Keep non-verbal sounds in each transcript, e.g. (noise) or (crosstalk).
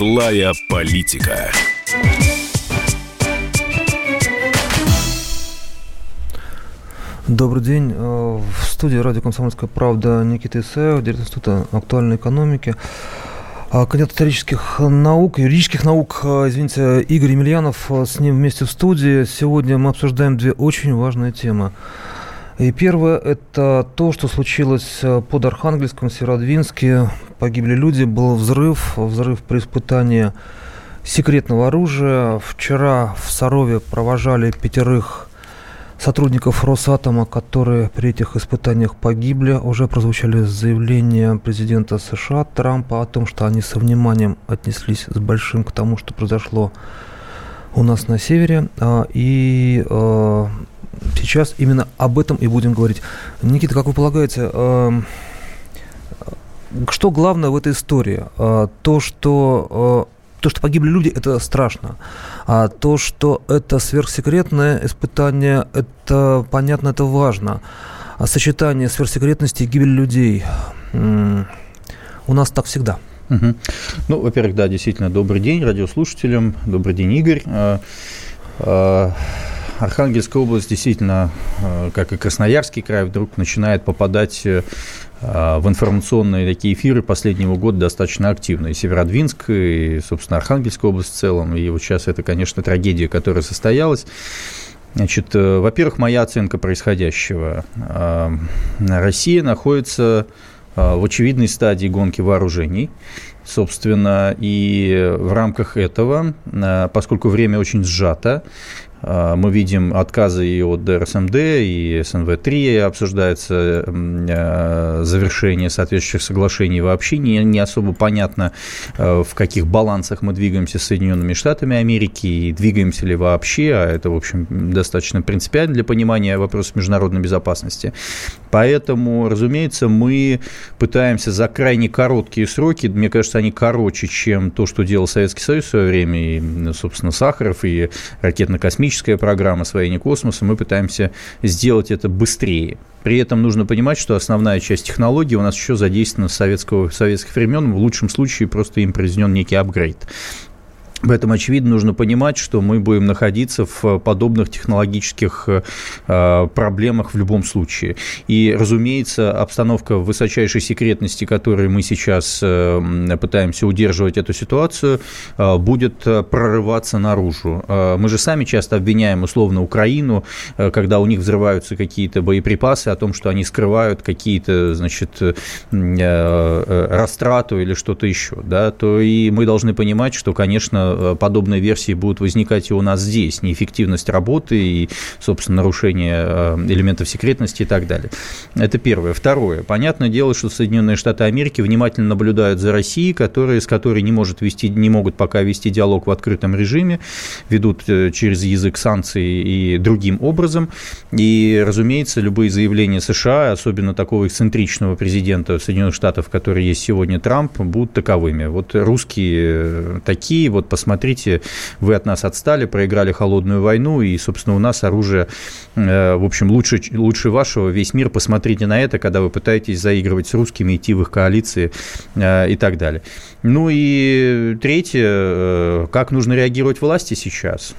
Злая политика. Добрый день. Э, в студии радио «Комсомольская правда» Никита Исаев, директор Института актуальной экономики. А, кандидат исторических наук, юридических наук, э, извините, Игорь Емельянов э, с ним вместе в студии. Сегодня мы обсуждаем две очень важные темы. И первое – это то, что случилось под Архангельском, Северодвинске. Погибли люди, был взрыв, взрыв при испытании секретного оружия. Вчера в Сарове провожали пятерых сотрудников Росатома, которые при этих испытаниях погибли. Уже прозвучали заявления президента США Трампа о том, что они со вниманием отнеслись с большим к тому, что произошло у нас на севере. А, и а, сейчас именно об этом и будем говорить. Никита, как вы полагаете, а, что главное в этой истории? То, что то, что погибли люди, это страшно. А то, что это сверхсекретное испытание, это понятно, это важно. А сочетание сверхсекретности и гибели людей у нас так всегда. Угу. Ну, во-первых, да, действительно, добрый день радиослушателям, добрый день, Игорь. А, а, Архангельская область действительно, а, как и Красноярский край, вдруг начинает попадать э, а, в информационные такие эфиры последнего года достаточно активно. И Северодвинск, и, собственно, Архангельская область в целом. И вот сейчас это, конечно, трагедия, которая состоялась. Значит, э, во-первых, моя оценка происходящего. А, Россия находится а, в очевидной стадии гонки вооружений. Собственно, и в рамках этого, поскольку время очень сжато, а, мы видим отказы и от ДРСМД, и СНВ-3, обсуждается а, завершение соответствующих соглашений. Вообще не, не особо понятно, а, в каких балансах мы двигаемся с Соединенными Штатами Америки, и двигаемся ли вообще, а это, в общем, достаточно принципиально для понимания вопросов международной безопасности. Поэтому, разумеется, мы пытаемся за крайне короткие сроки, мне кажется, они короче, чем то, что делал Советский Союз в свое время, и, собственно, Сахаров, и ракетно-космические космическая программа освоения космоса, мы пытаемся сделать это быстрее. При этом нужно понимать, что основная часть технологий у нас еще задействована с советского, советских времен. В лучшем случае просто им произведен некий апгрейд. Поэтому, очевидно, нужно понимать, что мы будем находиться в подобных технологических э, проблемах в любом случае. И, разумеется, обстановка высочайшей секретности, которой мы сейчас э, пытаемся удерживать эту ситуацию, э, будет прорываться наружу. Мы же сами часто обвиняем условно Украину, когда у них взрываются какие-то боеприпасы, о том, что они скрывают какие-то, значит, растрату или что-то еще, да, то и мы должны понимать, что, конечно, Э, подобные версии будут возникать и у нас здесь. Неэффективность работы и, собственно, нарушение э, элементов секретности и так далее. Это первое. Второе. Понятное дело, что Соединенные Штаты Америки внимательно наблюдают за Россией, которые, с которой не, может вести, не могут пока вести диалог в открытом режиме, ведут э, через язык санкций и другим образом. И, разумеется, любые заявления США, особенно такого эксцентричного президента Соединенных Штатов, который есть сегодня Трамп, будут таковыми. Вот русские такие, вот посмотрите, вы от нас отстали, проиграли холодную войну, и, собственно, у нас оружие, э, в общем, лучше, лучше вашего, весь мир, посмотрите на это, когда вы пытаетесь заигрывать с русскими, идти в их коалиции э, и так далее. Ну и третье, э, как нужно реагировать власти сейчас?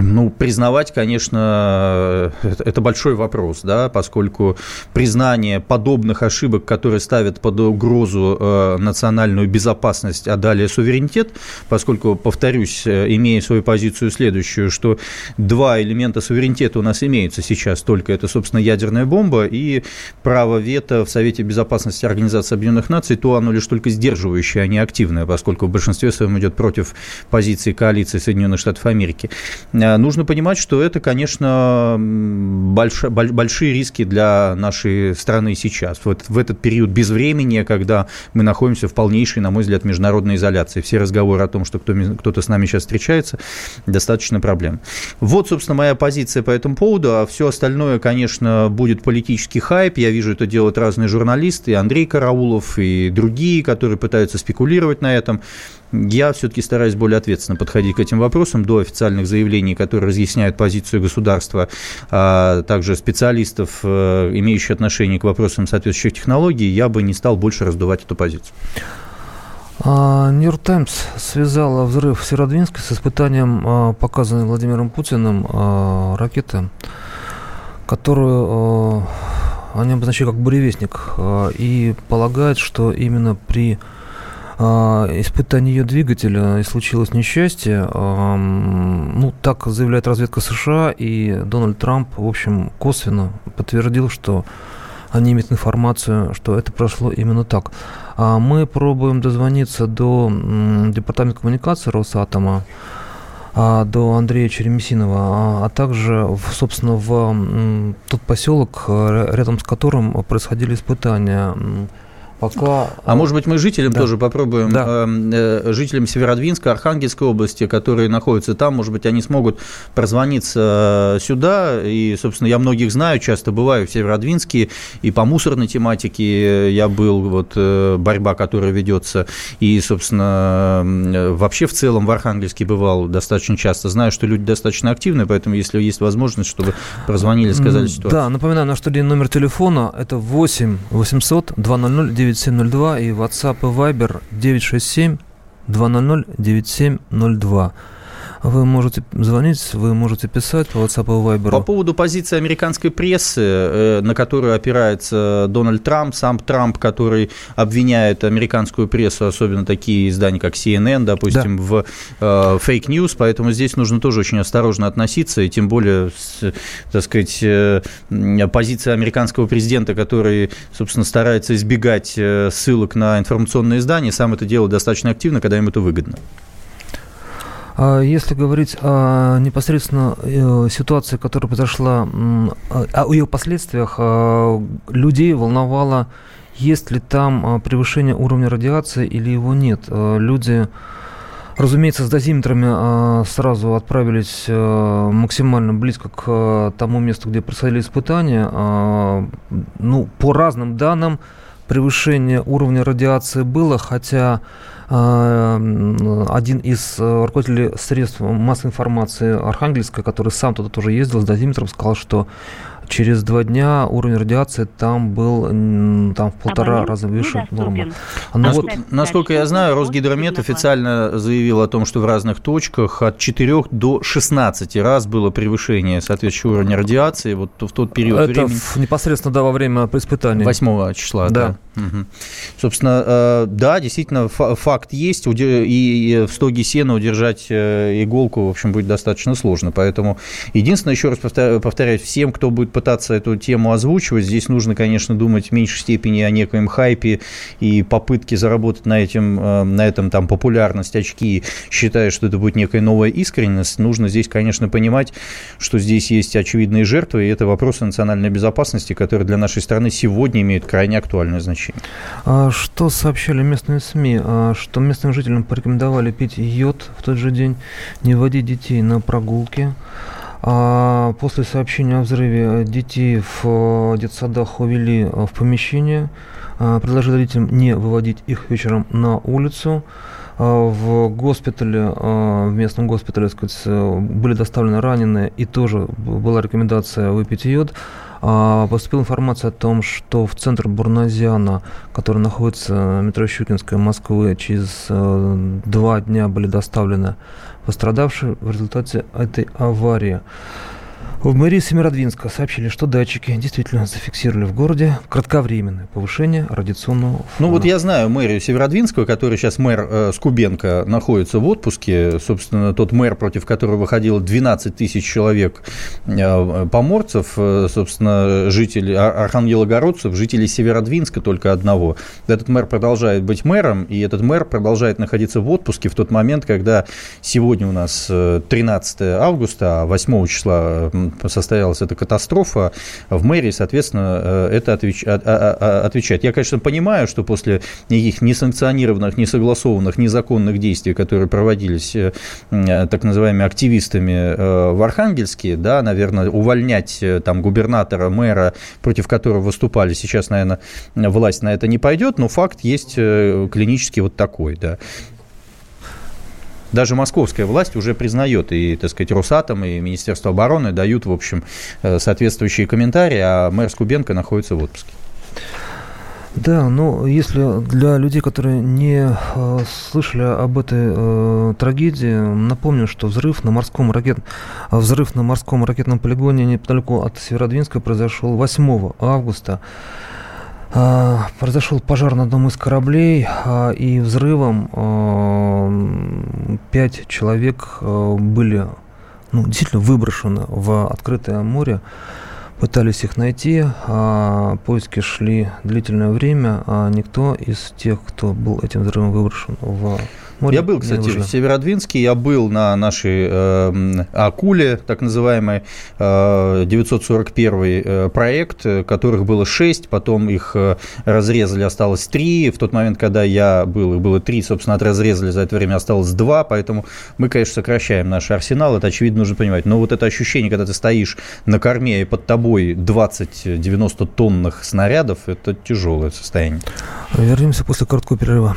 Ну, признавать, конечно, это большой вопрос, да, поскольку признание подобных ошибок, которые ставят под угрозу э, национальную безопасность, а далее суверенитет, поскольку, повторюсь, э, имея свою позицию следующую, что два элемента суверенитета у нас имеются сейчас только, это, собственно, ядерная бомба и право вето в Совете Безопасности Организации Объединенных Наций, то оно лишь только сдерживающее, а не активное, поскольку в большинстве своем идет против позиции коалиции Соединенных Штатов Америки. Э, нужно понимать, что это, конечно, больш, большие риски для нашей страны сейчас, в этот, в этот период безвремени, когда мы находимся в полнейшей, на мой взгляд, международной изоляции. Все разговоры о том, что кто-то с нами сейчас встречается, достаточно проблем. Вот, собственно, моя позиция по этому поводу, а все остальное, конечно, будет политический хайп. Я вижу, это делают разные журналисты, и Андрей Караулов, и другие, которые пытаются спекулировать на этом. Я все-таки стараюсь более ответственно подходить к этим вопросам до официальных заявлений, которые разъясняют позицию государства, а также специалистов, э, имеющих отношение к вопросам соответствующих технологий, я бы не стал больше раздувать эту позицию. Нью-Йорк Таймс связала взрыв в Северодвинске с испытанием, а, показанной Владимиром Путиным а, ракеты, которую они обозначают как буревестник, и полагают, что именно при испытании ее двигателя и случилось несчастье. Ну, так заявляет разведка США, и Дональд Трамп, в общем, косвенно подтвердил, что они имеют информацию, что это прошло именно так. А мы пробуем дозвониться до Департамента коммуникации Росатома, а, до Андрея Черемесинова, а, а также, собственно, в тот поселок, э, рядом с которым происходили испытания пока... А может быть, мы жителям да. тоже попробуем, да. Эм, э, жителям Северодвинска, Архангельской области, которые находятся там, может быть, они смогут прозвониться э, сюда, и, собственно, я многих знаю, часто бываю в Северодвинске, и по мусорной тематике я был, вот, э, борьба, которая ведется, и, собственно, вообще в целом в Архангельске бывал достаточно часто. Знаю, что люди достаточно активны, поэтому, если есть возможность, чтобы прозвонили, сказали ситуацию. Да, напоминаю, наш студийный номер телефона – это 8 800 200 9 9702 и WhatsApp и Viber 967 200 9702. Вы можете звонить, вы можете писать по WhatsApp и Viber. По поводу позиции американской прессы, э, на которую опирается Дональд Трамп, сам Трамп, который обвиняет американскую прессу, особенно такие издания, как CNN, допустим, да. в э, фейк-ньюс, поэтому здесь нужно тоже очень осторожно относиться, и тем более, так сказать, э, позиция американского президента, который, собственно, старается избегать ссылок на информационные издания, сам это делает достаточно активно, когда им это выгодно. А если говорить о непосредственно э, ситуации, которая произошла, о ее последствиях, а, людей волновало, есть ли там а, превышение уровня радиации или его нет. Люди, разумеется, с дозиметрами сразу отправились максимально близко к тому месту, где происходили испытания. Ну, по разным данным, превышение уровня радиации было, хотя а, один из э, руководителей средств массовой информации Архангельска, который сам туда тоже ездил с дозиметром, сказал, что через два дня уровень радиации там был там в полтора Абонент раза выше нормы. А ну вот, насколько я знаю, Росгидромет официально заявил о том, что в разных точках от 4 до 16 раз было превышение соответствующего уровня радиации вот в тот период Это времени. В, непосредственно, да, во время испытаний. 8 числа, да. да. Угу. Собственно, э, да, действительно, факт есть, и в стоге сена удержать э, иголку, в общем, будет достаточно сложно. Поэтому единственное, еще раз повторяю, всем, кто будет пытаться эту тему озвучивать, здесь нужно, конечно, думать в меньшей степени о некоем хайпе и попытке заработать на, этим, э, на этом там популярность, очки, считая, что это будет некая новая искренность. Нужно здесь, конечно, понимать, что здесь есть очевидные жертвы, и это вопросы национальной безопасности, которые для нашей страны сегодня имеют крайне актуальное значение. А что сообщали местные СМИ? А что местным жителям порекомендовали пить йод в тот же день, не водить детей на прогулки. А после сообщения о взрыве детей в детсадах увели в помещение, предложили родителям не выводить их вечером на улицу. В госпитале, в местном госпитале, сказать, были доставлены раненые, и тоже была рекомендация выпить йод. А, поступила информация о том, что в центр Бурназиана, который находится в метро Щукинская Москвы, через э, два дня были доставлены пострадавшие в результате этой аварии. В мэрии Семиродвинска сообщили, что датчики действительно зафиксировали в городе кратковременное повышение радиационного фона. Ну вот я знаю мэрию Северодвинского, который сейчас мэр э, Скубенко находится в отпуске. Собственно, тот мэр, против которого выходило 12 тысяч человек э, поморцев, э, собственно, жители Архангелогородцев, жителей Северодвинска только одного. Этот мэр продолжает быть мэром, и этот мэр продолжает находиться в отпуске в тот момент, когда сегодня у нас 13 э, августа, а 8 числа состоялась эта катастрофа, в мэрии, соответственно, э, это отвеч... А, а, а, отвечает. Я, конечно, понимаю, что после никаких несанкционированных, несогласованных, незаконных действий, которые проводились э, так называемыми активистами э, в Архангельске, да, наверное, увольнять там губернатора, мэра, против которого выступали, сейчас, наверное, власть на это не пойдет, но факт есть клинически вот такой, да даже московская власть уже признает, и, так сказать, Росатом, и Министерство обороны дают, в общем, э, соответствующие комментарии, а мэр Скубенко находится в отпуске. Да, ну если для людей, которые не э, слышали об этой э, трагедии, напомню, что взрыв на морском ракет, взрыв на морском ракетном полигоне неподалеку от Северодвинска произошел 8 августа. Э, произошел пожар на одном из кораблей, э, и взрывом э, пять человек были ну, действительно выброшены в открытое море. Пытались их найти, а поиски шли длительное время, а никто из тех, кто был этим взрывом выброшен в море. Я был, кстати, в Северодвинске, я был на нашей э, Акуле, так называемой, э, 941 э, проект, которых было 6, потом их э, разрезали, осталось 3. В тот момент, когда я был, их было 3, собственно, разрезали, за это время осталось 2, поэтому мы, конечно, сокращаем наш арсенал, это, очевидно, нужно понимать. Но вот это ощущение, когда ты стоишь на корме и под тобой 20-90 тонных снарядов, это тяжелое состояние. Вернемся после короткого перерыва.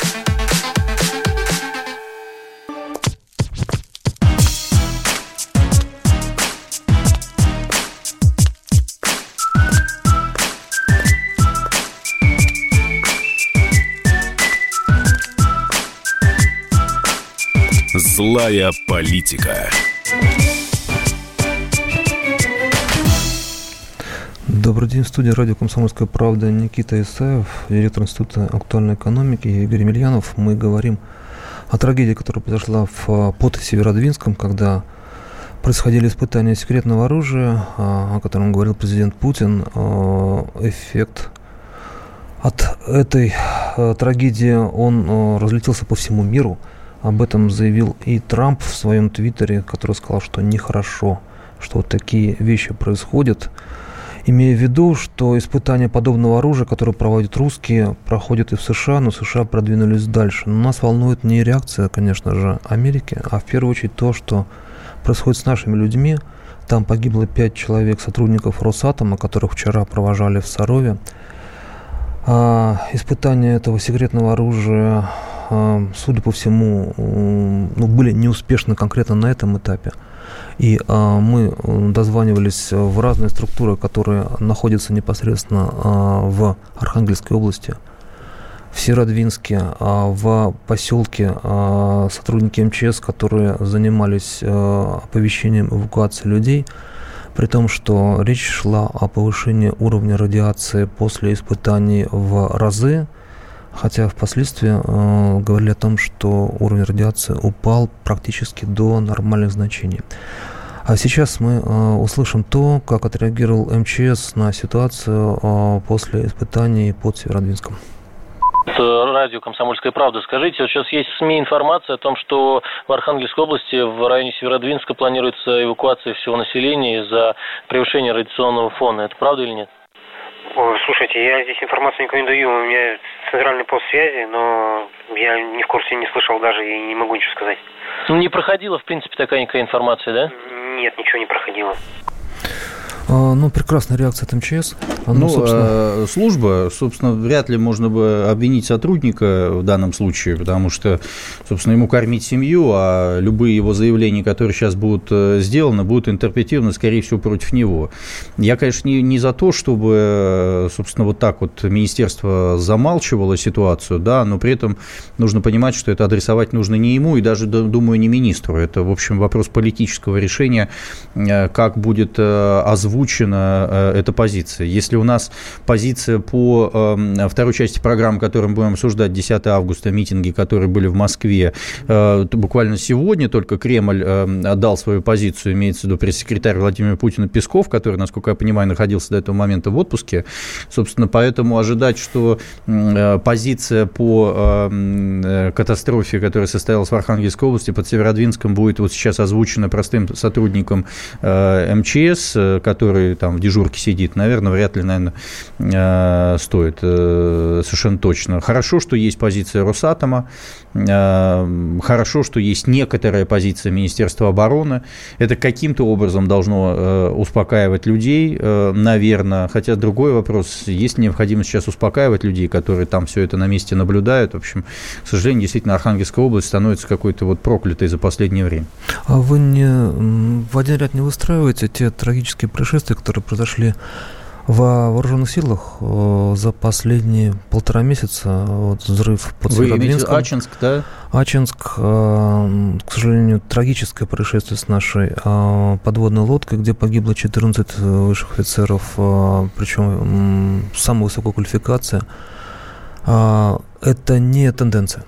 Злая политика. Добрый день, в студии радио «Комсомольская правда» Никита Исаев, директор Института актуальной экономики Игорь Емельянов. Мы говорим о трагедии, которая произошла в, под Северодвинском, когда происходили испытания секретного оружия, о котором говорил президент Путин. Эффект от этой трагедии, он разлетелся по всему миру – об этом заявил и Трамп в своем твиттере, который сказал, что нехорошо, что вот такие вещи происходят. Имея в виду, что испытания подобного оружия, которое проводят русские, проходят и в США, но США продвинулись дальше. Но нас волнует не реакция, конечно же, Америки, а в первую очередь то, что происходит с нашими людьми. Там погибло пять человек, сотрудников Росатома, которых вчера провожали в Сарове. А, испытания этого секретного оружия а, судя по всему, ну, были неуспешны конкретно на этом этапе. И а, мы дозванивались в разные структуры, которые находятся непосредственно а, в Архангельской области, в Северодвинске, а, в поселке а, сотрудники МЧС, которые занимались а, оповещением эвакуации людей, при том, что речь шла о повышении уровня радиации после испытаний в разы, хотя впоследствии э, говорили о том, что уровень радиации упал практически до нормальных значений. А сейчас мы э, услышим то, как отреагировал МЧС на ситуацию э, после испытаний под Северодвинском. Радио «Комсомольская правда». Скажите, вот сейчас есть в СМИ информация о том, что в Архангельской области в районе Северодвинска планируется эвакуация всего населения из-за превышения радиационного фона. Это правда или нет? Слушайте, я здесь информацию никому не даю, у меня центральный пост связи, но я ни в курсе не слышал даже и не могу ничего сказать. Ну, не проходила, в принципе, такая никакая информация, да? Нет, ничего не проходило. А, ну, прекрасная реакция от МЧС. Оно, ну, собственно... Э, служба, собственно, вряд ли можно бы обвинить сотрудника в данном случае, потому что, собственно, ему кормить семью, а любые его заявления, которые сейчас будут э, сделаны, будут интерпретированы, скорее всего, против него. Я, конечно, не, не за то, чтобы, э, собственно, вот так вот министерство замалчивало ситуацию, да, но при этом нужно понимать, что это адресовать нужно не ему и даже, думаю, не министру. Это, в общем, вопрос политического решения, как будет озвучен озвучена эта позиция. Если у нас позиция по второй части программы, которую мы будем обсуждать 10 августа, митинги, которые были в Москве, буквально сегодня только Кремль отдал свою позицию, имеется в виду пресс-секретарь Владимира Путина Песков, который, насколько я понимаю, находился до этого момента в отпуске. Собственно, поэтому ожидать, что позиция по катастрофе, которая состоялась в Архангельской области под Северодвинском, будет вот сейчас озвучена простым сотрудником э, МЧС, э, который там в дежурке сидит, наверное, вряд ли, наверное, э, стоит совершенно точно. Хорошо, что есть позиция Росатома, хорошо, что есть некоторая позиция Министерства обороны. Это каким-то образом должно успокаивать людей, наверное. Хотя другой вопрос, есть ли необходимость сейчас успокаивать людей, которые там все это на месте наблюдают. В общем, к сожалению, действительно, Архангельская область становится какой-то вот проклятой за последнее время. А вы не в один ряд не выстраиваете те трагические происшествия, которые произошли в вооруженных силах э, за последние полтора месяца вот взрыв под Вы имеете Ачинск, да? Ачинск, э, к сожалению, трагическое происшествие с нашей э, подводной лодкой, где погибло 14 высших офицеров, причем самой высокой квалификации. Это не тенденция.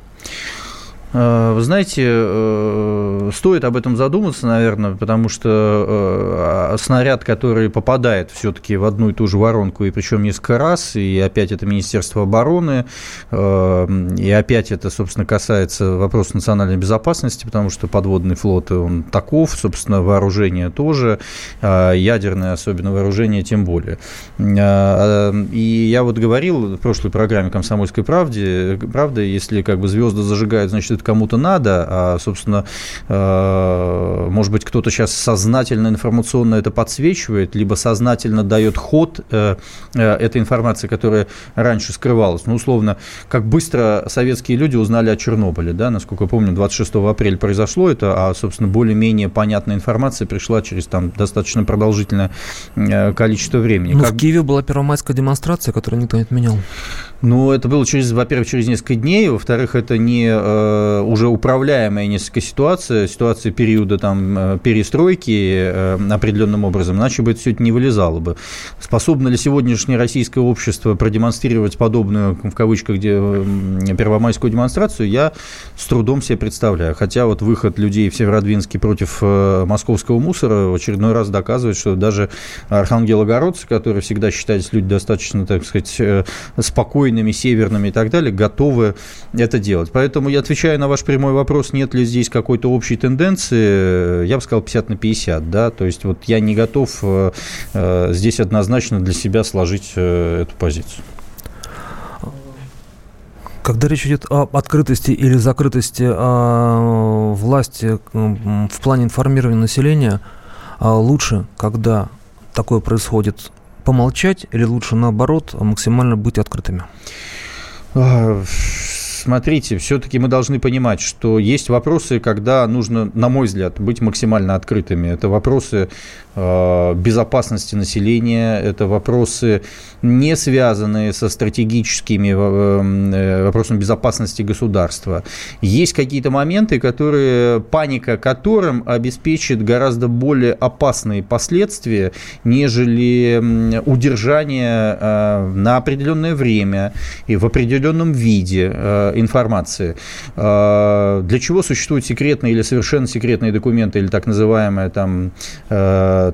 Э, вы знаете, э, стоит об этом задуматься, наверное, потому что э, снаряд, который попадает все-таки в одну и ту же воронку, и причем несколько раз, и опять это Министерство обороны, и опять это, собственно, касается вопроса национальной безопасности, потому что подводный флот, он таков, собственно, вооружение тоже, ядерное особенно вооружение тем более. И я вот говорил в прошлой программе «Комсомольской правде», правда, если как бы звезды зажигают, значит, кому-то надо, а, собственно, э, может быть, кто-то сейчас сознательно информационно это подсвечивает, либо сознательно дает ход э, э, этой информации, которая раньше скрывалась. Ну, условно, как быстро советские люди узнали о Чернобыле, да, насколько я помню, 26 апреля произошло это, а, собственно, более-менее понятная информация пришла через там достаточно продолжительное количество времени. Ну, как... в Киеве была первомайская демонстрация, которую никто не отменял. Ну, это было, через, во-первых, через несколько дней, во-вторых, это не э, уже управляемая несколько ситуация, ситуация периода там, э, перестройки э, определенным образом, иначе бы это все это не вылезало бы. Способно ли сегодняшнее российское общество продемонстрировать подобную, в кавычках, где, первомайскую демонстрацию, я с трудом себе представляю. Хотя вот выход людей в Северодвинске против э, московского мусора в очередной раз доказывает, что даже архангелогородцы, которые всегда считались люди достаточно, так сказать, э, спокойными, спокойными, северными и так далее, готовы это делать. Поэтому я отвечаю на ваш прямой вопрос, нет ли здесь какой-то общей тенденции, я бы сказал 50 на 50, да, то есть вот я не готов э, э, здесь однозначно для себя сложить э, эту позицию. Когда речь идет об открытости или закрытости власти в плане информирования населения, лучше, когда такое происходит помолчать или лучше наоборот максимально быть открытыми? Смотрите, все-таки мы должны понимать, что есть вопросы, когда нужно, на мой взгляд, быть максимально открытыми. Это вопросы Э, безопасности населения, это вопросы, не связанные со стратегическими э, э, вопросами безопасности государства. Есть какие-то моменты, которые, паника которым обеспечит гораздо более опасные последствия, нежели удержание на определенное время и в определенном виде информации. Для чего существуют секретные или совершенно секретные документы, или так называемая там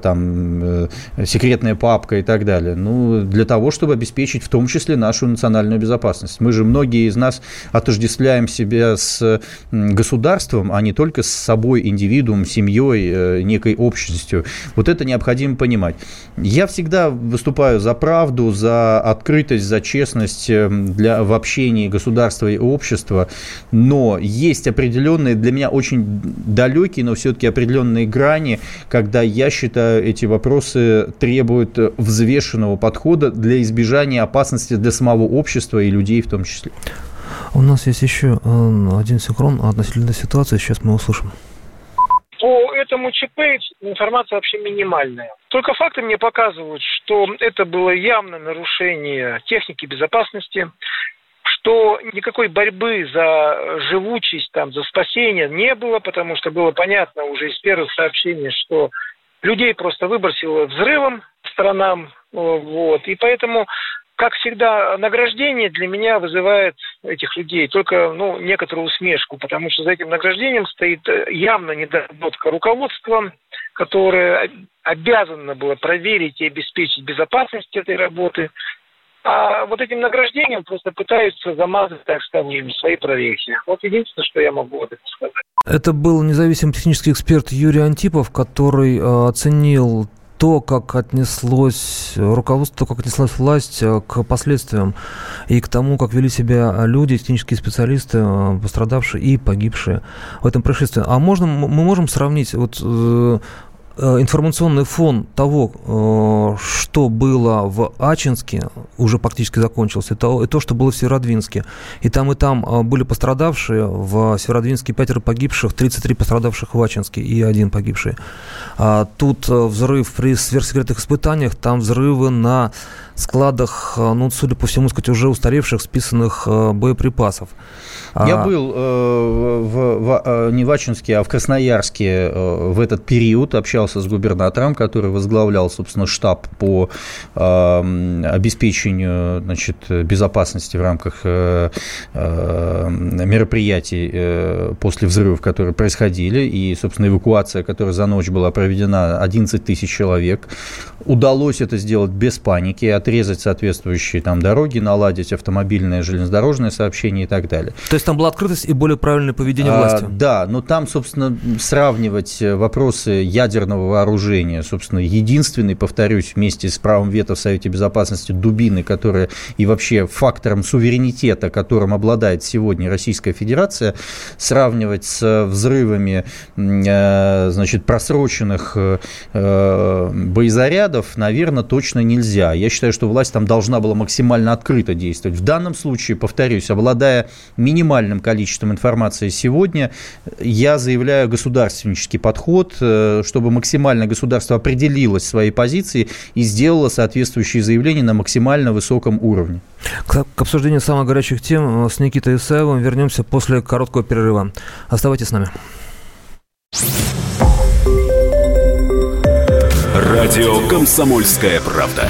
там, э, секретная папка и так далее. Ну, для того, чтобы обеспечить в том числе нашу национальную безопасность. Мы же, многие из нас отождествляем себя с государством, а не только с собой, индивидуумом, семьей, э, некой общностью. Вот это необходимо понимать. Я всегда выступаю за правду, за открытость, за честность э, для, в общении государства и общества, но есть определенные, для меня очень далекие, но все-таки определенные грани, когда я считаю, эти вопросы требуют взвешенного подхода для избежания опасности для самого общества и людей в том числе. У нас есть еще э, один синхрон относительно ситуации, сейчас мы услышим. По этому ЧП информация вообще минимальная. Только факты мне показывают, что это было явное нарушение техники безопасности, что никакой борьбы за живучесть, там, за спасение не было, потому что было понятно уже из первых сообщений, что Людей просто выбросило взрывом, сторонам. Вот. И поэтому как всегда, награждение для меня вызывает этих людей только ну, некоторую усмешку, потому что за этим награждением стоит э, явно недоработка руководства, которое обязано было проверить и обеспечить безопасность этой работы. А вот этим награждением просто пытаются замазать, так скажем, свои прорехи. Вот единственное, что я могу вот это сказать. Это был независимый технический эксперт Юрий Антипов, который э, оценил то, как отнеслось руководство, как отнеслась власть э, к последствиям и к тому, как вели себя люди, технические специалисты, э, пострадавшие и погибшие в этом происшествии. А можно, мы можем сравнить вот информационный фон того, э, что было в Ачинске, уже практически закончился, и то, и то, что было в Северодвинске. И там, и там э, были пострадавшие. В Северодвинске пятеро погибших, 33 пострадавших в Ачинске и один погибший. А тут взрыв при сверхсекретных испытаниях, там взрывы на складах, ну, судя по всему, сказать, уже устаревших, списанных боеприпасов. Я а... был э, в, в, э, не в Ачинске, а в Красноярске э, в этот период, общался с губернатором, который возглавлял, собственно, штаб по э, обеспечению значит, безопасности в рамках э, э, мероприятий э, после взрывов, которые происходили, и, собственно, эвакуация, которая за ночь была проведена, 11 тысяч человек. Удалось это сделать без паники, отрезать соответствующие там дороги, наладить автомобильное, железнодорожное сообщение и так далее. То есть там была открытость и более правильное поведение а, власти? Да, но там, собственно, сравнивать э, вопросы ядерного вооружения, собственно, единственный, повторюсь, вместе с правом вето в Совете Безопасности дубины, которая и вообще фактором суверенитета, которым обладает сегодня Российская Федерация, сравнивать с взрывами, э, значит, просроченных э, боезарядов, наверное, точно нельзя. Я считаю, что власть там должна была максимально открыто действовать. В данном случае, повторюсь, обладая минимальным количеством информации сегодня. Я заявляю государственнический подход, э, чтобы максимально государство определилось своей позиции и сделало соответствующие заявления на максимально высоком уровне. К, к обсуждению самых горячих тем э, с Никитой Исаевым вернемся после короткого перерыва. Оставайтесь с нами. Радио «Комсомольская правда».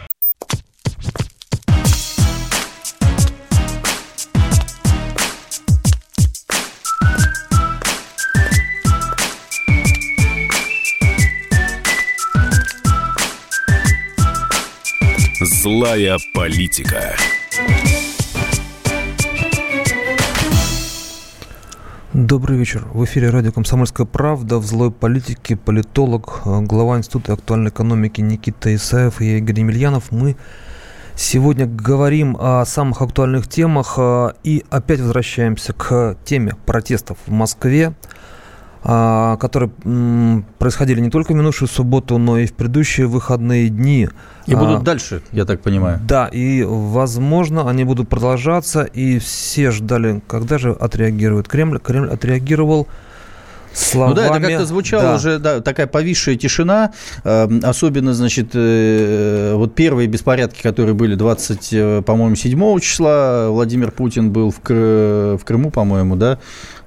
Злая политика. Добрый вечер. В эфире радио «Комсомольская правда». В злой политике политолог, э, глава Института актуальной экономики Никита Исаев и Игорь Емельянов. Мы сегодня говорим о самых актуальных темах э, и опять возвращаемся к теме протестов в Москве. А, которые происходили не только в минувшую субботу, но и в предыдущие выходные дни. И будут а, дальше, я так понимаю. Да, и, возможно, они будут продолжаться, и все ждали, когда же отреагирует Кремль. Кремль отреагировал словами. Ну да, это как-то звучало да. уже, да, такая повисшая тишина, э, особенно, значит, э, вот первые беспорядки, которые были 20, э, по-моему, 7 числа, Владимир Путин был в, Кры- в Крыму, по-моему, да,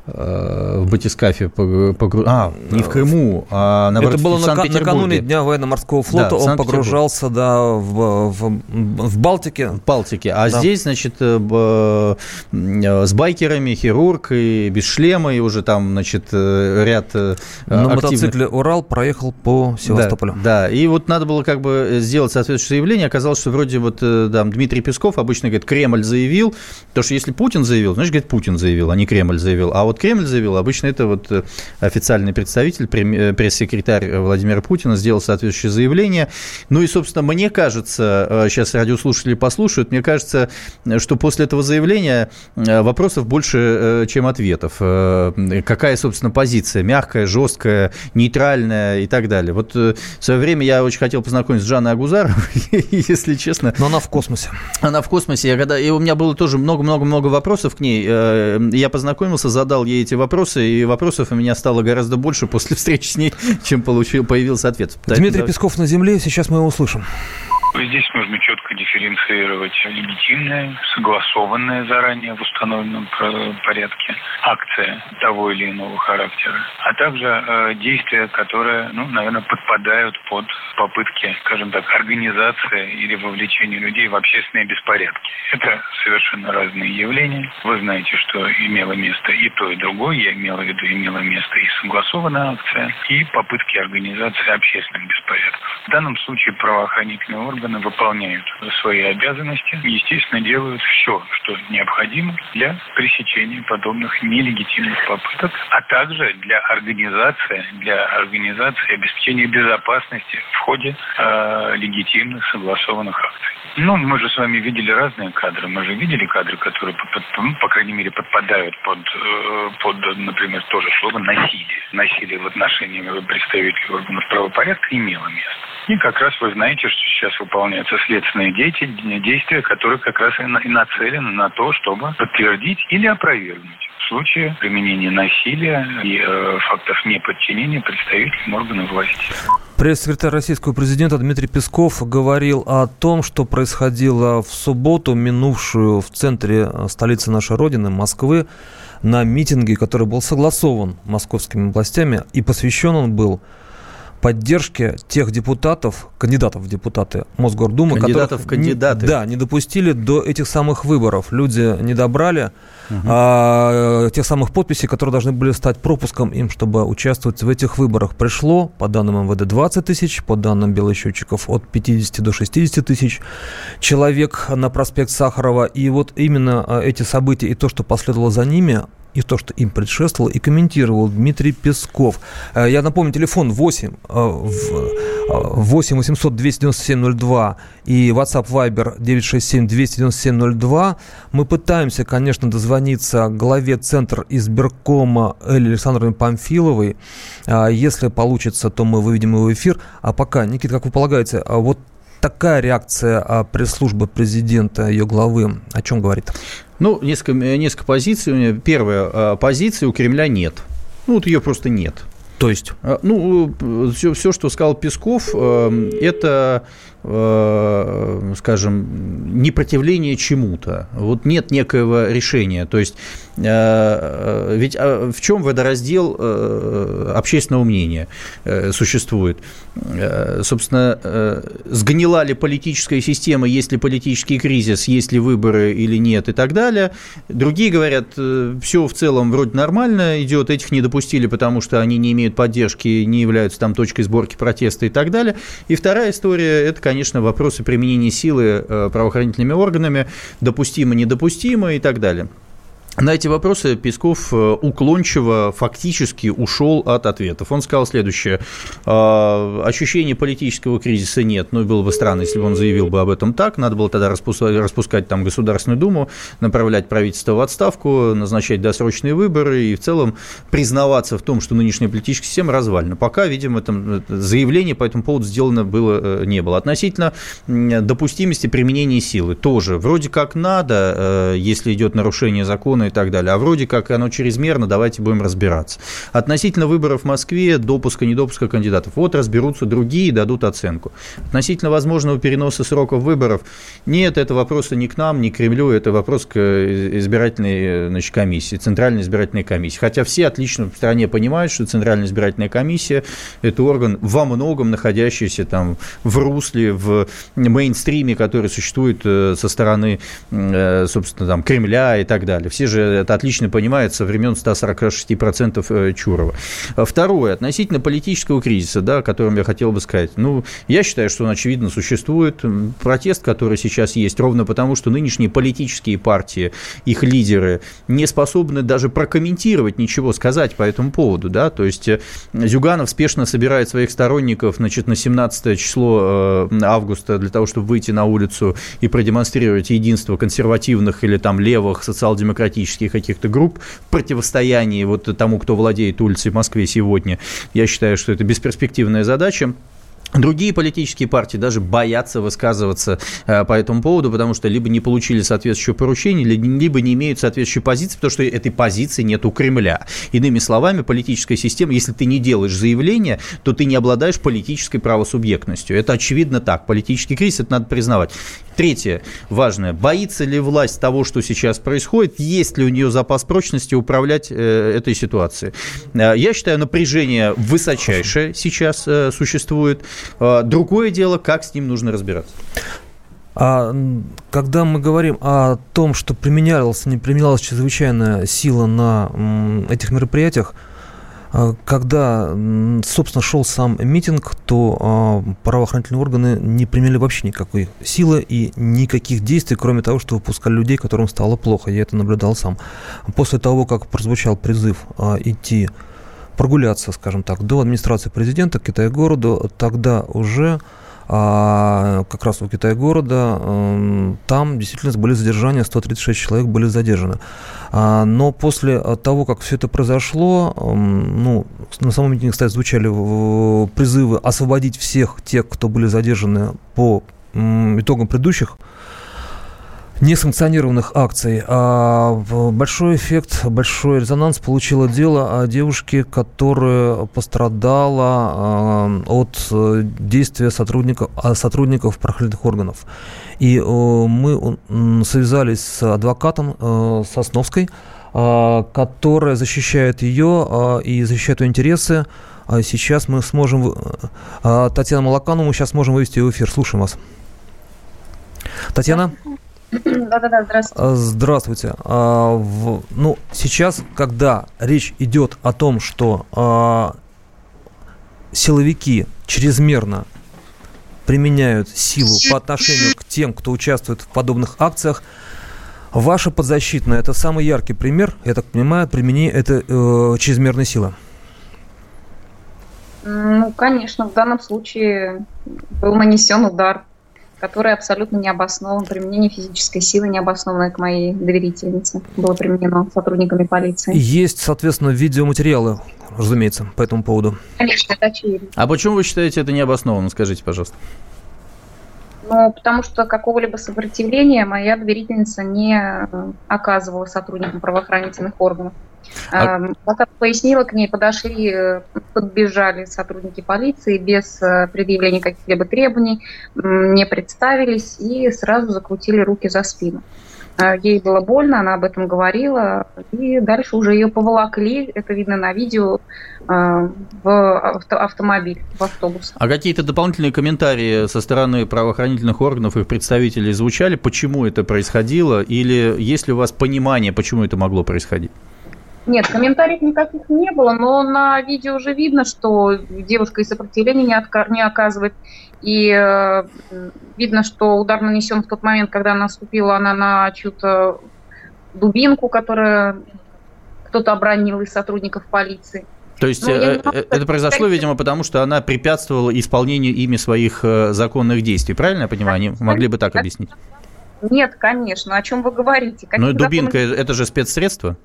в батискафе погру... а не в Крыму а на это было на, накануне дня военно-морского флота да, он погружался да в, в, в Балтике. В Балтике. А да. здесь значит э, с байкерами хирург и без шлема и уже там значит э, ряд на активных... мотоцикле Урал проехал по Севастополю. Да, да. И вот надо было как бы сделать соответствующее заявление. Оказалось что вроде вот да, Дмитрий Песков обычно говорит Кремль заявил то что если Путин заявил значит говорит Путин заявил а не Кремль заявил а вот вот Кремль заявил, обычно это вот э, официальный представитель, э, пресс-секретарь Владимира Путина сделал соответствующее заявление. Ну и, собственно, мне кажется, сейчас радиослушатели послушают, мне кажется, что после этого заявления вопросов больше, чем ответов. Какая, собственно, позиция? Мягкая, жесткая, нейтральная и так далее. Вот в свое время я очень хотел познакомиться с Жанной Агузаровой, (laughs) если честно. Но она в космосе. Она в космосе. Я когда... И у меня было тоже много-много-много вопросов к ней. Э, я познакомился, задал ей эти вопросы, и вопросов у меня стало гораздо больше после встречи с ней, (laughs) чем получил, появился ответ. Дмитрий Песков на Земле, сейчас мы его услышим. Здесь нужно четко дифференцировать легитимное, согласованное заранее в установленном порядке акция того или иного характера, а также э, действия, которые, ну, наверное, подпадают под попытки, скажем так, организации или вовлечения людей в общественные беспорядки. Это совершенно разные явления. Вы знаете, что имело место и то, и другое. Я имела в виду, имело место и согласованная акция, и попытки организации общественных беспорядков. В данном случае правоохранительные органы выполняют свои обязанности естественно, делают все, что необходимо для пресечения подобных нелегитимных попыток, а также для организации, для организации обеспечения безопасности в ходе э, легитимных согласованных акций. Ну, мы же с вами видели разные кадры. Мы же видели кадры, которые, по, ну, по крайней мере, подпадают под, э, под, например, тоже слово «насилие». Насилие в отношении представителей органов правопорядка имело место. И как раз вы знаете, что сейчас выполняются следственные действия, которые как раз и нацелены на то, чтобы подтвердить или опровергнуть случае применения насилия и э, фактов неподчинения представителям органов власти. Пресс-секретарь российского президента Дмитрий Песков говорил о том, что происходило в субботу, минувшую в центре э, столицы нашей Родины, Москвы, на митинге, который был согласован московскими властями, и посвящен он был поддержке тех депутатов, кандидатов в депутаты Мосгордумы, кандидатов которых, кандидаты. да, не допустили до этих самых выборов. Люди не добрали угу. а, тех самых подписей, которые должны были стать пропуском им, чтобы участвовать в этих выборах. Пришло, по данным МВД, 20 тысяч, по данным белосчетчиков, от 50 до 60 тысяч человек на проспект Сахарова. И вот именно а, эти события и то, что последовало за ними, и то, что им предшествовало, и комментировал Дмитрий Песков. Э, я напомню, телефон 8 8 800 297 02 и WhatsApp Viber 967 297 02. Мы пытаемся, конечно, дозвониться главе Центра избиркома Элли Александровне Памфиловой. Э, если получится, то мы выведем его в эфир. А пока, Никита, как вы полагаете, а вот такая реакция а, пресс-службы президента, ее главы, о чем говорит? Ну, несколько, несколько позиций. Первая а, позиция у Кремля нет. Ну, вот ее просто нет. То есть? А, ну, все, все, что сказал Песков, э, это Э, скажем, непротивление чему-то. Вот нет некоего решения. То есть, э, э, ведь в чем водораздел общественного мнения существует? Собственно, сгнила ли политическая система, есть ли политический кризис, есть ли выборы или нет и так далее. Другие говорят, все в целом вроде нормально идет, этих не допустили, потому что они не имеют поддержки, не являются там точкой сборки протеста и так далее. И вторая история, это, конечно, вопросы применения силы э, правоохранительными органами, допустимо, недопустимо и так далее. На эти вопросы Песков э, уклончиво фактически ушел от ответов. Он сказал следующее. «А, ощущения политического кризиса нет. Ну, было бы странно, если бы он заявил бы об этом так. Надо было тогда распускать, распускать там Государственную Думу, направлять правительство в отставку, назначать досрочные выборы и в целом признаваться в том, что нынешняя политическая система развалена. Пока, видимо, там заявление по этому поводу сделано было, э, не было. Относительно допустимости применения силы тоже. Вроде как надо, э, если идет нарушение закона и так далее. А вроде как оно чрезмерно, давайте будем разбираться. Относительно выборов в Москве, допуска, недопуска кандидатов, вот разберутся другие дадут оценку. Относительно возможного переноса сроков выборов, нет, это вопросы не к нам, не к Кремлю, это вопрос к избирательной значит, комиссии, Центральной избирательной комиссии. Хотя все отлично в стране понимают, что Центральная избирательная комиссия – это орган во многом находящийся там в русле, в мейнстриме, который существует э, со стороны, э, собственно, там, Кремля и так далее. Все же же это отлично понимает со времен 146% Чурова. Второе, относительно политического кризиса, да, о котором я хотел бы сказать. Ну, я считаю, что он, очевидно, существует. Протест, который сейчас есть, ровно потому, что нынешние политические партии, их лидеры не способны даже прокомментировать ничего, сказать по этому поводу, да, то есть Зюганов спешно собирает своих сторонников, значит, на 17 число августа для того, чтобы выйти на улицу и продемонстрировать единство консервативных или там левых социал-демократических каких-то групп в противостоянии вот тому, кто владеет улицей в Москве сегодня. Я считаю, что это бесперспективная задача. Другие политические партии даже боятся высказываться э, по этому поводу, потому что либо не получили соответствующее поручение, либо не имеют соответствующей позиции, потому что этой позиции нет у Кремля. Иными словами, политическая система, если ты не делаешь заявление, то ты не обладаешь политической правосубъектностью. Это очевидно так. Политический кризис, это надо признавать. Третье, важное. Боится ли власть того, что сейчас происходит? Есть ли у нее запас прочности управлять э, этой ситуацией? Э, я считаю, напряжение высочайшее сейчас э, существует. Э, другое дело, как с ним нужно разбираться. А когда мы говорим о том, что применялась, не применялась чрезвычайная сила на этих мероприятиях, когда, собственно, шел сам митинг, то а, правоохранительные органы не применили вообще никакой силы и никаких действий, кроме того, что выпускали людей, которым стало плохо. Я это наблюдал сам. После того, как прозвучал призыв а, идти прогуляться, скажем так, до администрации президента Китая-городу, тогда уже а, как раз у Китая-города, эм, там действительно были задержания, 136 человек были задержаны. А, но после того, как все это произошло, эм, ну, на самом митинге, кстати, звучали призывы освободить всех тех, кто были задержаны по итогам предыдущих несанкционированных акций. А большой эффект, большой резонанс получило дело о девушке, которая пострадала а, от э, действия сотрудников, а, сотрудников правоохранительных органов. И э, мы связались с адвокатом э, Сосновской, которая защищает ее и защищает ее интересы. Сейчас мы сможем... Татьяна Малакану, мы сейчас сможем вывести в эфир. Слушаем вас. Татьяна? (clears throat) Да-да-да, здравствуйте. А, здравствуйте. А, в, ну, сейчас, когда речь идет о том, что а, силовики чрезмерно применяют силу по отношению к тем, кто участвует в подобных акциях, ваша подзащитная – это самый яркий пример, я так понимаю, применения это э, чрезмерной силы. Ну, конечно, в данном случае был нанесен удар который абсолютно не обоснован. Применение физической силы не обоснованное к моей доверительнице было применено сотрудниками полиции. Есть, соответственно, видеоматериалы, разумеется, по этому поводу. Конечно, это очевидно. А почему вы считаете это необоснованно? Скажите, пожалуйста. Ну, потому что какого-либо сопротивления моя доверительница не оказывала сотрудникам правоохранительных органов. А... Как пояснила, к ней подошли, э, подбежали сотрудники полиции без э, предъявления каких-либо требований, не представились и сразу закрутили руки за спину. А, ей было больно, она об этом говорила, и дальше уже ее поволокли, это видно на видео, а, в автомобиль, в автобус. А какие-то дополнительные комментарии со стороны правоохранительных органов, их представителей звучали, почему это происходило, или есть ли у вас понимание, почему это могло происходить? Нет, комментариев никаких не было, но на видео уже видно, что девушка и сопротивления не, отка- не оказывает. И э, видно, что удар нанесен в тот момент, когда наступила она на чью-то дубинку, которую кто-то обронил из сотрудников полиции. То есть ну, э, э это произошло, видимо, потому что она препятствовала исполнению ими своих э, законных действий. Правильно я понимаю? Они могли бы так объяснить? Нет, конечно. О чем вы говорите? Какие ну, дубинка законы... это же спецсредство?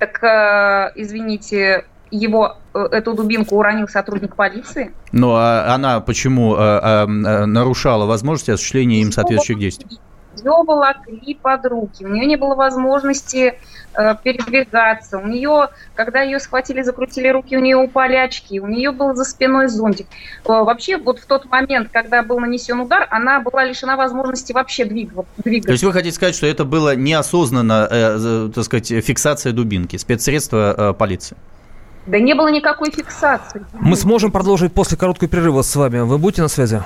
Так, э, извините, его э, эту дубинку уронил сотрудник полиции. Ну, а она почему а, а, нарушала возможности осуществления им соответствующих действий? Ее волокли под руки, у нее не было возможности э, передвигаться, у нее, когда ее схватили, закрутили руки, у нее упали очки, у нее был за спиной зонтик. Э, вообще, вот в тот момент, когда был нанесен удар, она была лишена возможности вообще двигаться. То есть вы хотите сказать, что это было неосознанно, э, так сказать, фиксация дубинки, спецсредства э, полиции? Да не было никакой фиксации. Мы сможем продолжить после короткого перерыва с вами. Вы будете на связи?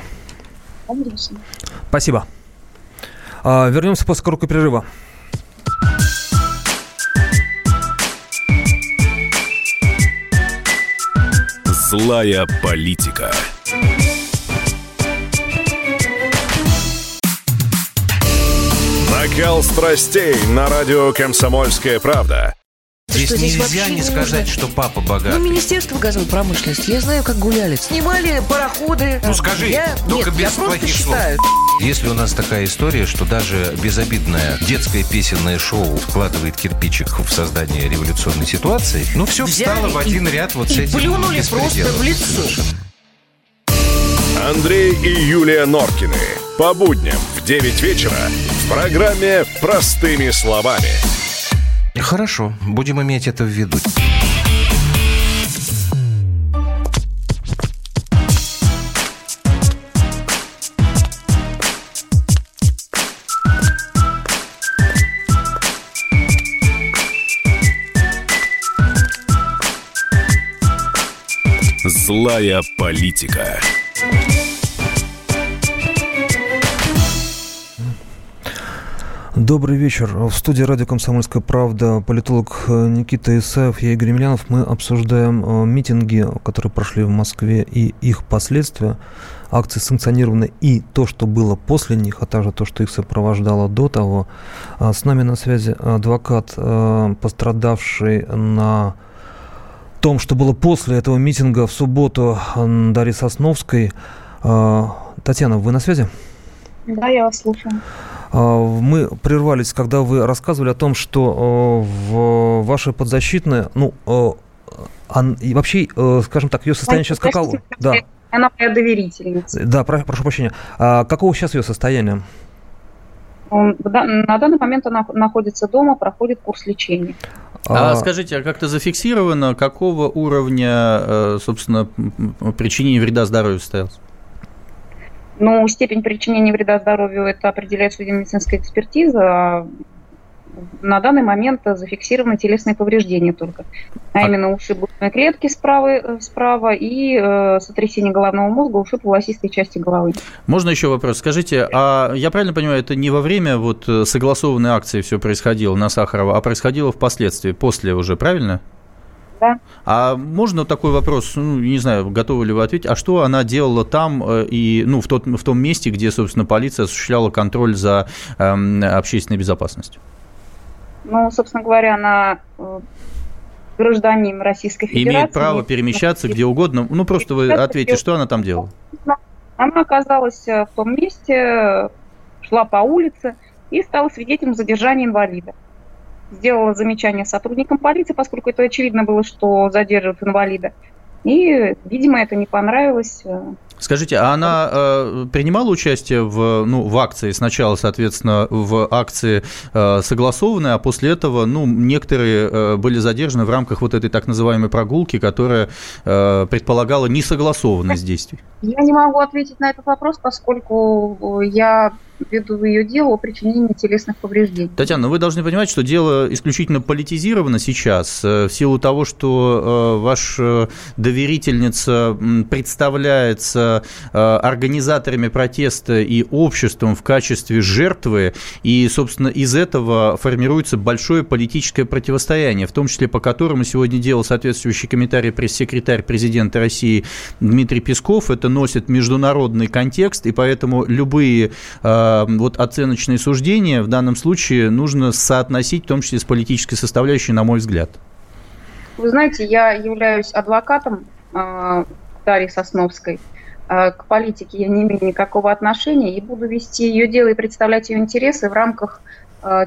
Конечно. Спасибо. А, вернемся после короткого перерыва. Злая политика. Накал страстей на радио «Комсомольская правда». Здесь, что здесь нельзя не сказать, что папа богатый. Ну, Министерство газовой промышленности, я знаю, как гуляли. Снимали пароходы. Ну, скажи, я... только Нет, без я плохих слов. считаю. Если у нас такая история, что даже безобидное детское песенное шоу вкладывает кирпичик в создание революционной ситуации, ну, все встало в один ряд вот с этим плюнули просто в лицо. Совершенно. Андрей и Юлия Норкины. По будням в 9 вечера в программе «Простыми словами». Хорошо, будем иметь это в виду. Злая политика. Добрый вечер. В студии радио «Комсомольская правда» политолог Никита Исаев, я Игорь Емельянов. Мы обсуждаем э, митинги, которые прошли в Москве, и их последствия. Акции санкционированы и то, что было после них, а также то, что их сопровождало до того. А С нами на связи адвокат, э, пострадавший на том, что было после этого митинга в субботу Дарьи Сосновской. Э, Татьяна, вы на связи? Да, я вас слушаю. Мы прервались, когда вы рассказывали о том, что в вашей подзащитной, ну, и вообще, скажем так, ее состояние сейчас каково? Да. Она моя доверительница. Да, про, прошу прощения. А какого сейчас ее состояние? На данный момент она находится дома, проходит курс лечения. А, а скажите, а как-то зафиксировано, какого уровня, собственно, причинения вреда здоровью состоялось? Ну, степень причинения вреда здоровью это определяет судебно-медицинская экспертиза. А на данный момент зафиксированы телесные повреждения только. А, а именно ушиб грудной клетки справа, справа и э, сотрясение головного мозга, ушиб волосистой части головы. Можно еще вопрос? Скажите, а я правильно понимаю, это не во время вот согласованной акции все происходило на Сахарова, а происходило впоследствии, после уже, правильно? Да. А можно такой вопрос, ну, не знаю, готовы ли вы ответить, а что она делала там и, ну, в, тот, в том месте, где, собственно, полиция осуществляла контроль за э, общественной безопасностью? Ну, собственно говоря, она гражданин Российской Федерации. Имеет право перемещаться где угодно. Ну, просто вы ответьте, что она там делала? Она оказалась в том месте, шла по улице и стала свидетелем задержания инвалида сделала замечание сотрудникам полиции, поскольку это очевидно было, что задерживают инвалида. И, видимо, это не понравилось. Скажите, а она э, принимала участие в, ну, в акции сначала, соответственно, в акции э, согласованной, а после этого, ну, некоторые э, были задержаны в рамках вот этой так называемой прогулки, которая э, предполагала несогласованность действий? Я не могу ответить на этот вопрос, поскольку я веду ее дело о причинении телесных повреждений. Татьяна, ну вы должны понимать, что дело исключительно политизировано сейчас в силу того, что э, ваша доверительница представляется организаторами протеста и обществом в качестве жертвы, и, собственно, из этого формируется большое политическое противостояние, в том числе по которому сегодня делал соответствующий комментарий пресс-секретарь президента России Дмитрий Песков. Это носит международный контекст, и поэтому любые вот оценочные суждения в данном случае нужно соотносить, в том числе с политической составляющей, на мой взгляд. Вы знаете, я являюсь адвокатом э, Дарьи Сосновской. Э, к политике я не имею никакого отношения и буду вести ее дело и представлять ее интересы в рамках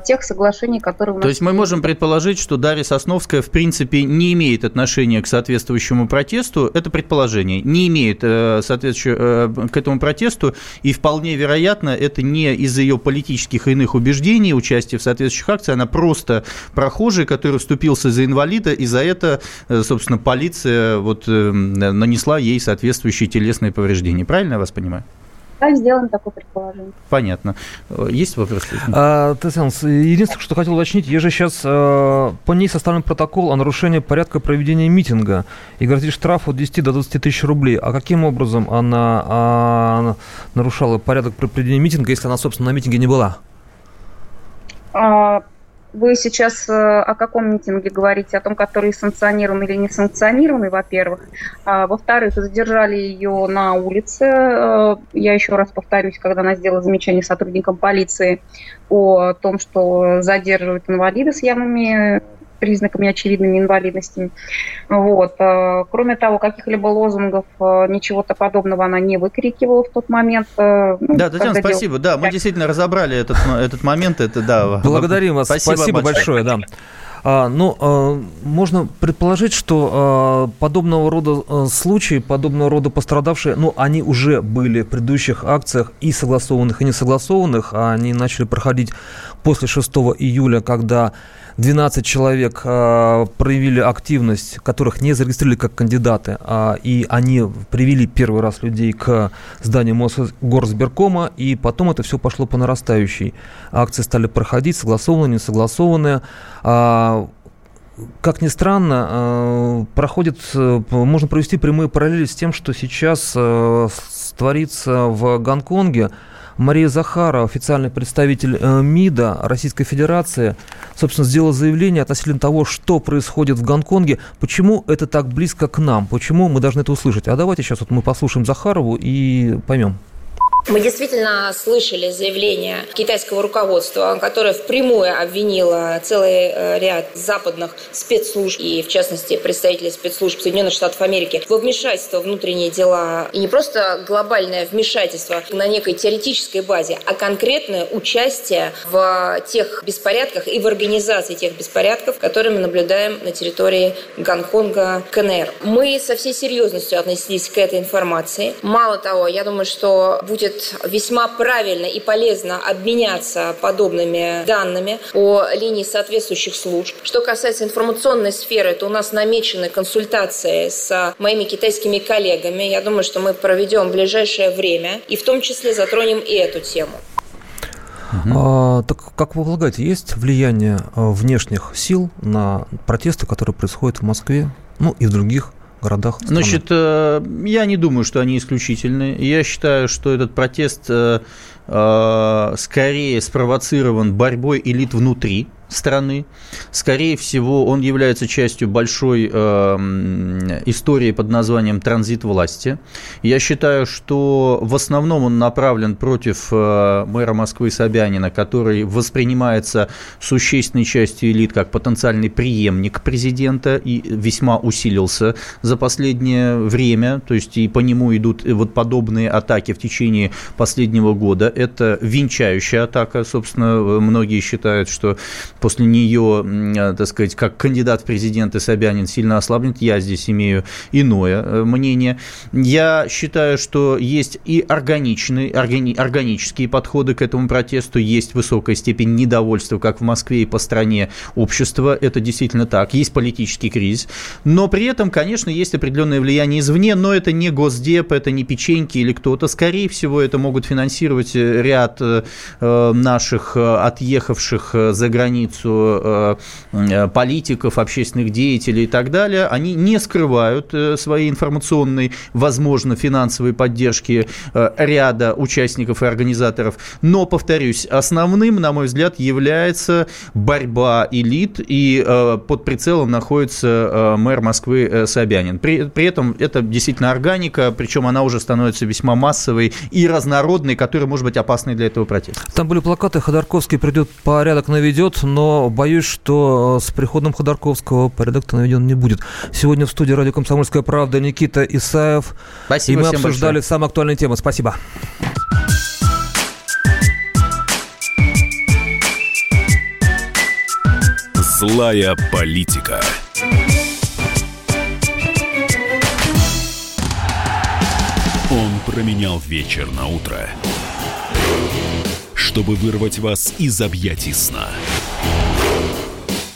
тех соглашений, которые у нас... То есть мы можем предположить, что Дарья Сосновская, в принципе, не имеет отношения к соответствующему протесту, это предположение, не имеет э, соответствующего э, к этому протесту, и вполне вероятно, это не из-за ее политических и иных убеждений, участия в соответствующих акциях, она просто прохожий, который вступился за инвалида, и за это, собственно, полиция вот нанесла ей соответствующие телесные повреждения. Правильно я вас понимаю? Да, сделаем такое предположение. Понятно. Есть вопросы? А, Татьяна, единственное, что хотел уточнить, есть же сейчас а, по ней составлен протокол о нарушении порядка проведения митинга и грозит штраф от 10 до 20 тысяч рублей. А каким образом она а, нарушала порядок проведения митинга, если она, собственно, на митинге не была? А, вы сейчас э, о каком митинге говорите? О том, который санкционирован или не санкционированный, во-первых. А, во-вторых, задержали ее на улице. Э, я еще раз повторюсь, когда она сделала замечание сотрудникам полиции о том, что задерживают инвалида с явными признаками очевидными инвалидностями. Вот. Э, кроме того, каких-либо лозунгов, э, ничего-то подобного она не выкрикивала в тот момент. Э, ну, да, Татьяна, спасибо. Да, мы действительно разобрали этот, этот момент. Это, да, (laughs) Благодарим вас. Спасибо, спасибо большое. большое да. А, ну, а, можно предположить, что а, подобного рода а, случаи, подобного рода пострадавшие, ну, они уже были в предыдущих акциях и согласованных, и не согласованных, а они начали проходить после 6 июля, когда 12 человек э, проявили активность, которых не зарегистрировали как кандидаты, э, и они привели первый раз людей к зданию Мосгорсберкома, и потом это все пошло по нарастающей. Акции стали проходить, согласованные, не согласованные. Э, как ни странно, э, проходит, э, можно провести прямые параллели с тем, что сейчас творится в Гонконге. Мария Захарова, официальный представитель э, МИДа Российской Федерации, собственно, сделала заявление относительно того, что происходит в Гонконге, почему это так близко к нам, почему мы должны это услышать. А давайте сейчас вот мы послушаем Захарову и поймем. Мы действительно слышали заявление китайского руководства, которое впрямую обвинило целый э, ряд западных спецслужб и, в частности, представителей спецслужб Соединенных Штатов Америки во вмешательство в внутренние дела. И не просто глобальное вмешательство на некой теоретической базе, а конкретное участие в тех беспорядках и в организации тех беспорядков, которые мы наблюдаем на территории Гонконга, КНР. Мы со всей серьезностью отнеслись к этой информации. Мало того, я думаю, что будет весьма правильно и полезно обменяться подобными данными по линии соответствующих служб. Что касается информационной сферы, то у нас намечены консультации с моими китайскими коллегами. Я думаю, что мы проведем в ближайшее время и в том числе затронем и эту тему. А, так как вы полагаете, есть влияние а, внешних сил на протесты, которые происходят в Москве, ну и в других городах страны? Значит, э, я не думаю, что они исключительны. Я считаю, что этот протест э, э, скорее спровоцирован борьбой элит внутри страны. Скорее всего, он является частью большой э, истории под названием «Транзит власти». Я считаю, что в основном он направлен против э, мэра Москвы Собянина, который воспринимается существенной частью элит как потенциальный преемник президента и весьма усилился за последнее время. То есть и по нему идут вот подобные атаки в течение последнего года. Это венчающая атака. Собственно, многие считают, что после нее, э, так сказать, как кандидат в президенты Собянин сильно ослабнет. Я здесь имею иное э, мнение. Я считаю, что есть и органичные, органи, органические подходы к этому протесту, есть высокая степень недовольства как в Москве и по стране общества. Это действительно так. Есть политический кризис. Но при этом, конечно, есть определенное влияние извне, но это не Госдеп, это не печеньки или кто-то. Скорее всего, это могут финансировать ряд э, наших отъехавших за границу границу э, политиков, общественных деятелей и так далее, они не скрывают э, своей информационной, возможно, финансовой поддержки э, ряда участников и организаторов. Но, повторюсь, основным, на мой взгляд, является борьба элит, и под прицелом находится мэр Москвы Собянин. При, при этом это действительно органика, причем она уже становится весьма массовой и разнородной, которая может быть опасной для этого протеста. Там были плакаты «Ходорковский придет, порядок наведет», но боюсь, что с приходом Ходорковского порядок-то наведен не будет. Сегодня в студии радио «Комсомольская правда» Никита Исаев. Спасибо И мы обсуждали большое. самые актуальные темы. Спасибо. Злая политика. Он променял вечер на утро, чтобы вырвать вас из объятий сна.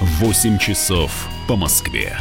8 часов по Москве.